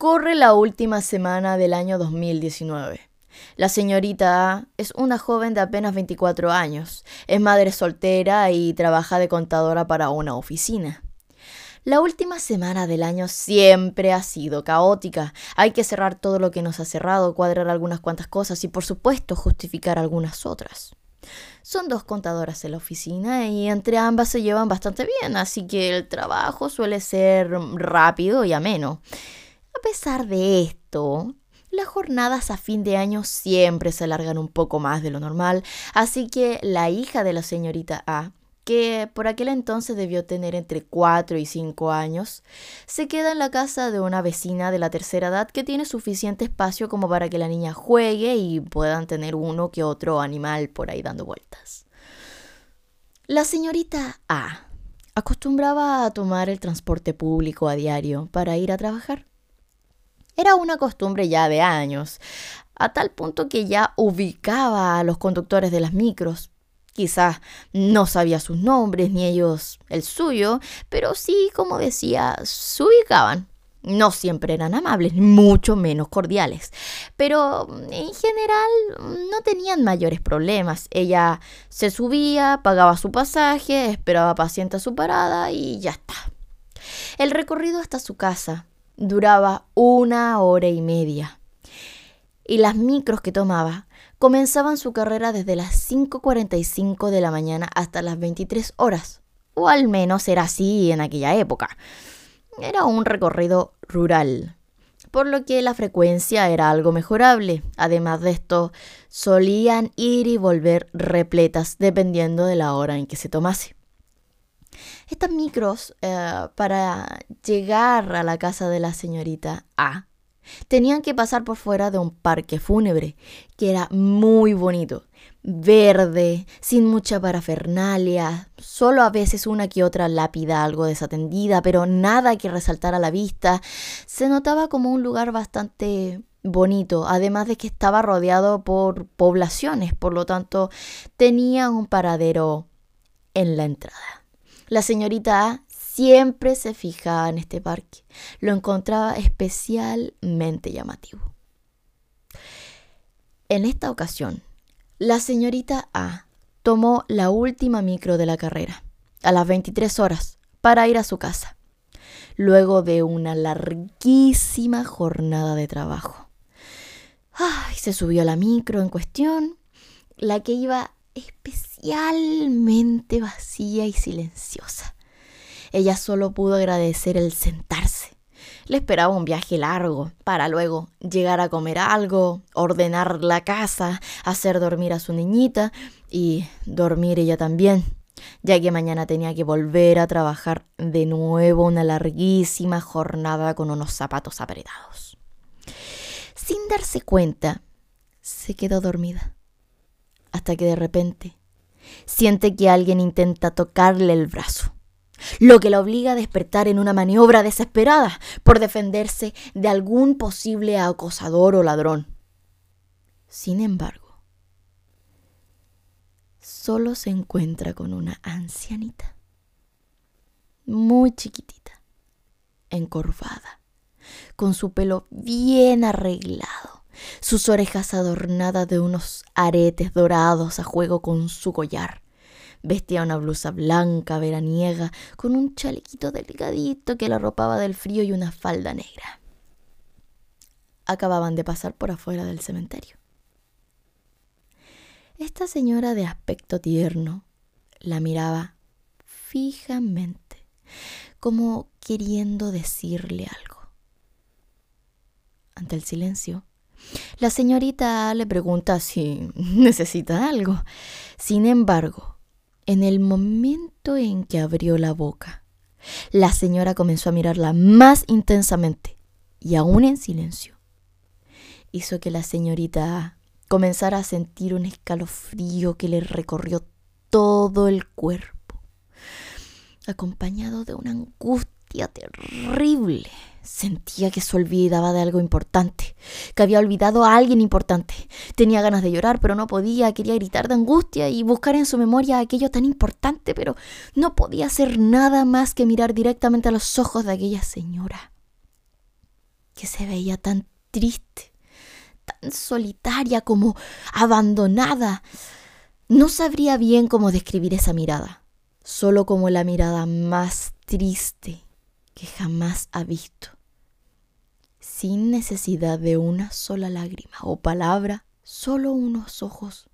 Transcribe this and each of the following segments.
Corre la última semana del año 2019. La señorita A es una joven de apenas 24 años, es madre soltera y trabaja de contadora para una oficina. La última semana del año siempre ha sido caótica. Hay que cerrar todo lo que nos ha cerrado, cuadrar algunas cuantas cosas y por supuesto justificar algunas otras. Son dos contadoras en la oficina y entre ambas se llevan bastante bien, así que el trabajo suele ser rápido y ameno. A pesar de esto, las jornadas a fin de año siempre se alargan un poco más de lo normal, así que la hija de la señorita A, que por aquel entonces debió tener entre 4 y 5 años, se queda en la casa de una vecina de la tercera edad que tiene suficiente espacio como para que la niña juegue y puedan tener uno que otro animal por ahí dando vueltas. La señorita A acostumbraba a tomar el transporte público a diario para ir a trabajar. Era una costumbre ya de años, a tal punto que ya ubicaba a los conductores de las micros. Quizás no sabía sus nombres ni ellos el suyo, pero sí, como decía, se ubicaban. No siempre eran amables, mucho menos cordiales, pero en general no tenían mayores problemas. Ella se subía, pagaba su pasaje, esperaba paciente a su parada y ya está. El recorrido hasta su casa duraba una hora y media. Y las micros que tomaba comenzaban su carrera desde las 5.45 de la mañana hasta las 23 horas. O al menos era así en aquella época. Era un recorrido rural, por lo que la frecuencia era algo mejorable. Además de esto, solían ir y volver repletas dependiendo de la hora en que se tomase. Estas micros, eh, para llegar a la casa de la señorita A, tenían que pasar por fuera de un parque fúnebre, que era muy bonito, verde, sin mucha parafernalia, solo a veces una que otra lápida algo desatendida, pero nada que resaltara la vista. Se notaba como un lugar bastante bonito, además de que estaba rodeado por poblaciones, por lo tanto tenía un paradero en la entrada. La señorita A siempre se fijaba en este parque. Lo encontraba especialmente llamativo. En esta ocasión, la señorita A tomó la última micro de la carrera, a las 23 horas, para ir a su casa, luego de una larguísima jornada de trabajo. Ay, se subió a la micro en cuestión, la que iba especialmente vacía y silenciosa. Ella solo pudo agradecer el sentarse. Le esperaba un viaje largo para luego llegar a comer algo, ordenar la casa, hacer dormir a su niñita y dormir ella también, ya que mañana tenía que volver a trabajar de nuevo una larguísima jornada con unos zapatos apretados. Sin darse cuenta, se quedó dormida hasta que de repente siente que alguien intenta tocarle el brazo, lo que la obliga a despertar en una maniobra desesperada por defenderse de algún posible acosador o ladrón. Sin embargo, solo se encuentra con una ancianita, muy chiquitita, encorvada, con su pelo bien arreglado sus orejas adornadas de unos aretes dorados a juego con su collar. Vestía una blusa blanca veraniega con un chalequito delgadito que la arropaba del frío y una falda negra. Acababan de pasar por afuera del cementerio. Esta señora de aspecto tierno la miraba fijamente, como queriendo decirle algo. Ante el silencio, la señorita le pregunta si necesita algo. Sin embargo, en el momento en que abrió la boca, la señora comenzó a mirarla más intensamente y aún en silencio. Hizo que la señorita comenzara a sentir un escalofrío que le recorrió todo el cuerpo, acompañado de una angustia terrible Sentía que se olvidaba de algo importante, que había olvidado a alguien importante. Tenía ganas de llorar, pero no podía, quería gritar de angustia y buscar en su memoria aquello tan importante, pero no podía hacer nada más que mirar directamente a los ojos de aquella señora. que se veía tan triste, tan solitaria como abandonada. No sabría bien cómo describir esa mirada, solo como la mirada más triste que jamás ha visto, sin necesidad de una sola lágrima o palabra, solo unos ojos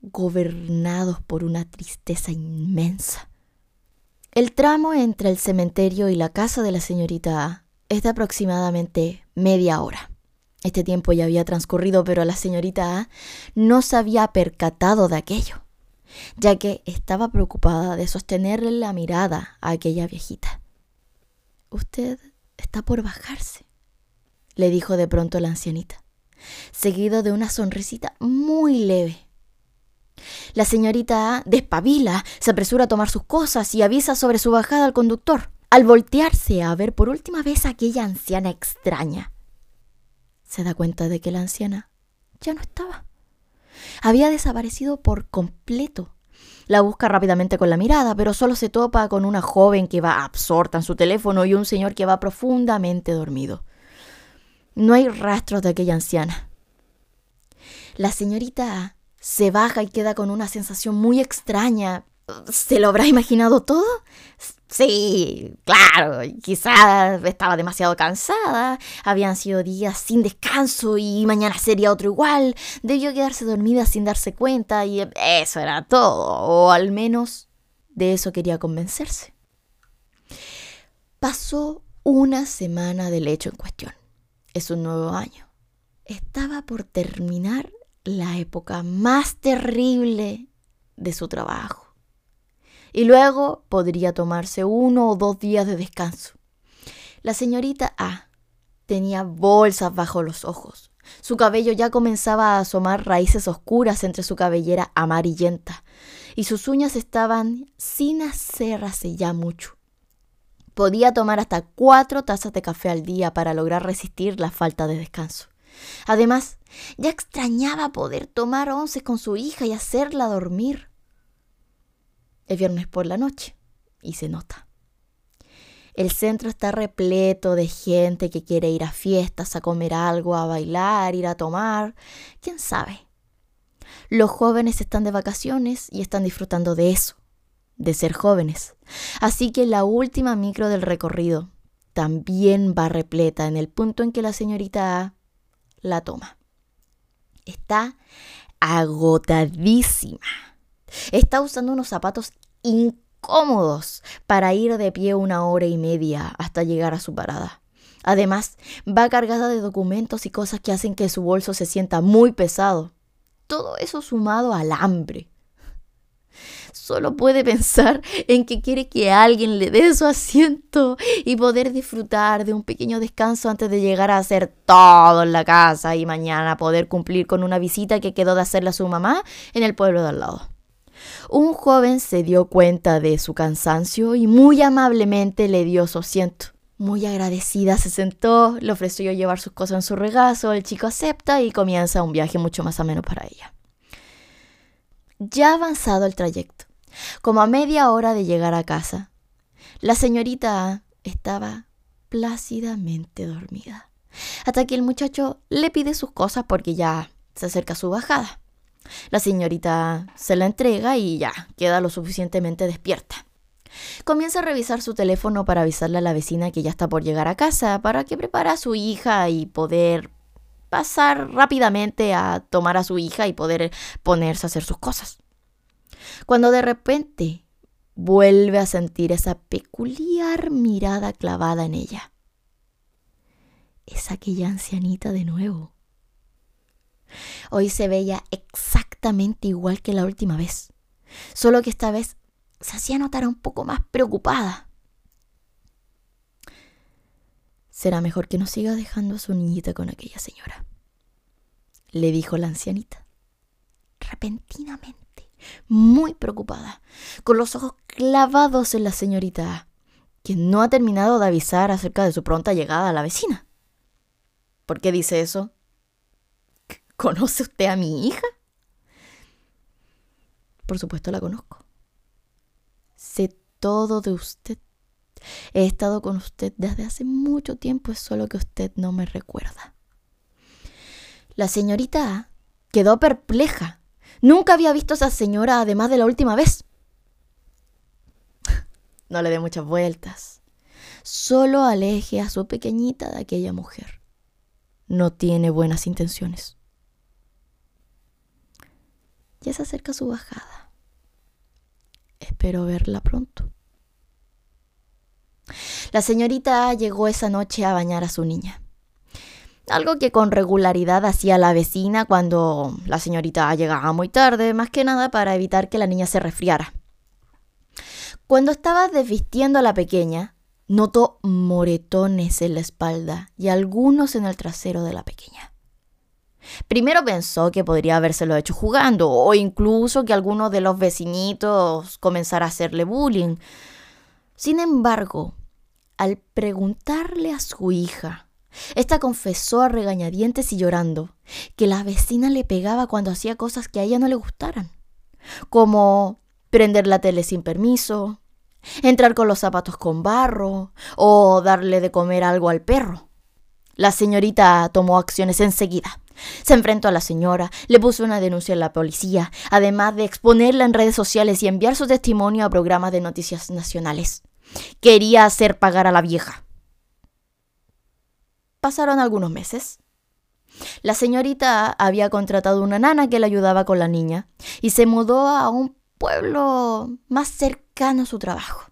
gobernados por una tristeza inmensa. El tramo entre el cementerio y la casa de la señorita A es de aproximadamente media hora. Este tiempo ya había transcurrido, pero la señorita A no se había percatado de aquello, ya que estaba preocupada de sostenerle la mirada a aquella viejita. Usted está por bajarse, le dijo de pronto la ancianita, seguido de una sonrisita muy leve la señorita despabila, se apresura a tomar sus cosas y avisa sobre su bajada al conductor. Al voltearse a ver por última vez a aquella anciana extraña, se da cuenta de que la anciana ya no estaba. Había desaparecido por completo. La busca rápidamente con la mirada, pero solo se topa con una joven que va absorta en su teléfono y un señor que va profundamente dormido. No hay rastros de aquella anciana. La señorita se baja y queda con una sensación muy extraña. ¿Se lo habrá imaginado todo? Sí, claro, quizás estaba demasiado cansada, habían sido días sin descanso y mañana sería otro igual, debió quedarse dormida sin darse cuenta y eso era todo, o al menos de eso quería convencerse. Pasó una semana del hecho en cuestión. Es un nuevo año. Estaba por terminar la época más terrible de su trabajo. Y luego podría tomarse uno o dos días de descanso. La señorita A tenía bolsas bajo los ojos. Su cabello ya comenzaba a asomar raíces oscuras entre su cabellera amarillenta, y sus uñas estaban sin hacer hace ya mucho. Podía tomar hasta cuatro tazas de café al día para lograr resistir la falta de descanso. Además, ya extrañaba poder tomar once con su hija y hacerla dormir. Es viernes por la noche y se nota. El centro está repleto de gente que quiere ir a fiestas, a comer algo, a bailar, ir a tomar, quién sabe. Los jóvenes están de vacaciones y están disfrutando de eso, de ser jóvenes. Así que la última micro del recorrido también va repleta en el punto en que la señorita A la toma. Está agotadísima. Está usando unos zapatos incómodos para ir de pie una hora y media hasta llegar a su parada. Además, va cargada de documentos y cosas que hacen que su bolso se sienta muy pesado. Todo eso sumado al hambre solo puede pensar en que quiere que alguien le dé su asiento y poder disfrutar de un pequeño descanso antes de llegar a hacer todo en la casa y mañana poder cumplir con una visita que quedó de hacerle a su mamá en el pueblo de al lado. Un joven se dio cuenta de su cansancio y muy amablemente le dio su asiento. Muy agradecida se sentó, le ofreció llevar sus cosas en su regazo, el chico acepta y comienza un viaje mucho más ameno para ella. Ya avanzado el trayecto, como a media hora de llegar a casa, la señorita estaba plácidamente dormida, hasta que el muchacho le pide sus cosas porque ya se acerca su bajada. La señorita se la entrega y ya queda lo suficientemente despierta. Comienza a revisar su teléfono para avisarle a la vecina que ya está por llegar a casa, para que prepare a su hija y poder pasar rápidamente a tomar a su hija y poder ponerse a hacer sus cosas. Cuando de repente vuelve a sentir esa peculiar mirada clavada en ella. Es aquella ancianita de nuevo. Hoy se veía exactamente igual que la última vez, solo que esta vez se hacía notar un poco más preocupada. Será mejor que no siga dejando a su niñita con aquella señora, le dijo la ancianita. Repentinamente, muy preocupada, con los ojos clavados en la señorita, quien no ha terminado de avisar acerca de su pronta llegada a la vecina. ¿Por qué dice eso? ¿Conoce usted a mi hija? Por supuesto la conozco. Sé todo de usted He estado con usted desde hace mucho tiempo, es solo que usted no me recuerda. La señorita quedó perpleja. Nunca había visto a esa señora además de la última vez. No le dé muchas vueltas. Solo aleje a su pequeñita de aquella mujer. No tiene buenas intenciones. Ya se acerca su bajada. Espero verla pronto. La señorita llegó esa noche a bañar a su niña. Algo que con regularidad hacía la vecina cuando la señorita llegaba muy tarde, más que nada para evitar que la niña se resfriara. Cuando estaba desvistiendo a la pequeña, notó moretones en la espalda y algunos en el trasero de la pequeña. Primero pensó que podría habérselo hecho jugando o incluso que alguno de los vecinitos comenzara a hacerle bullying. Sin embargo, al preguntarle a su hija, esta confesó a regañadientes y llorando que la vecina le pegaba cuando hacía cosas que a ella no le gustaran, como prender la tele sin permiso, entrar con los zapatos con barro o darle de comer algo al perro. La señorita tomó acciones enseguida. Se enfrentó a la señora, le puso una denuncia en la policía, además de exponerla en redes sociales y enviar su testimonio a programas de noticias nacionales. Quería hacer pagar a la vieja. Pasaron algunos meses. La señorita había contratado una nana que le ayudaba con la niña y se mudó a un pueblo más cercano a su trabajo.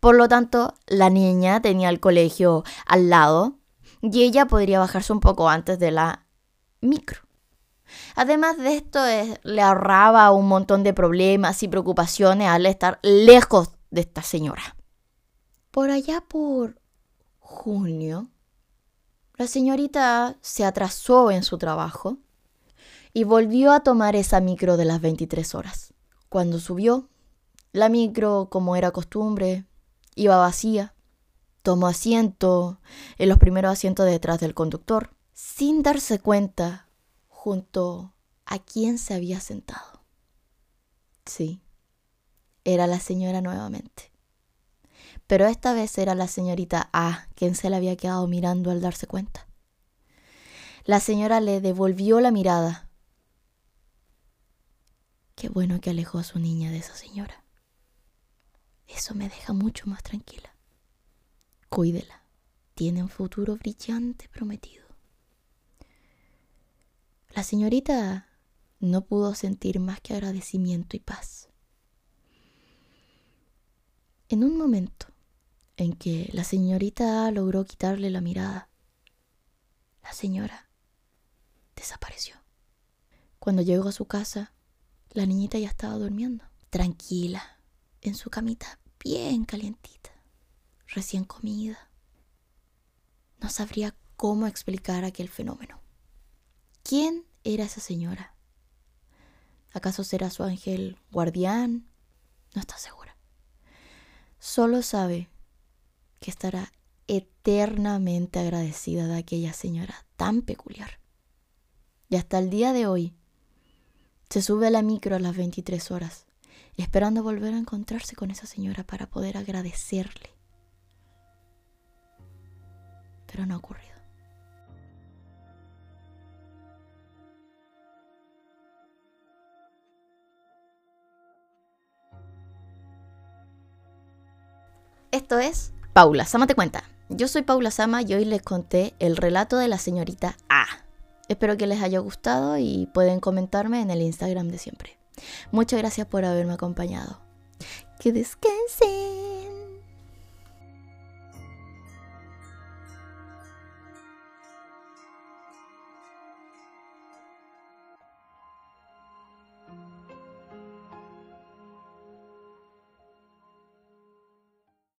Por lo tanto, la niña tenía el colegio al lado y ella podría bajarse un poco antes de la micro. Además de esto, le ahorraba un montón de problemas y preocupaciones al estar lejos de esta señora. Por allá por junio, la señorita se atrasó en su trabajo y volvió a tomar esa micro de las 23 horas. Cuando subió, la micro, como era costumbre, iba vacía. Tomó asiento en los primeros asientos detrás del conductor, sin darse cuenta junto a quién se había sentado. Sí, era la señora nuevamente pero esta vez era la señorita A quien se le había quedado mirando al darse cuenta. La señora le devolvió la mirada. Qué bueno que alejó a su niña de esa señora. Eso me deja mucho más tranquila. Cuídela. Tiene un futuro brillante prometido. La señorita no pudo sentir más que agradecimiento y paz. En un momento, en que la señorita logró quitarle la mirada. La señora desapareció. Cuando llegó a su casa, la niñita ya estaba durmiendo, tranquila, en su camita, bien calientita, recién comida. No sabría cómo explicar aquel fenómeno. ¿Quién era esa señora? ¿Acaso será su ángel guardián? No está segura. Solo sabe que estará eternamente agradecida de aquella señora tan peculiar. Y hasta el día de hoy se sube a la micro a las 23 horas, esperando volver a encontrarse con esa señora para poder agradecerle. Pero no ha ocurrido. Esto es Paula Sama te cuenta. Yo soy Paula Sama y hoy les conté el relato de la señorita A. Espero que les haya gustado y pueden comentarme en el Instagram de siempre. Muchas gracias por haberme acompañado. Que descansen.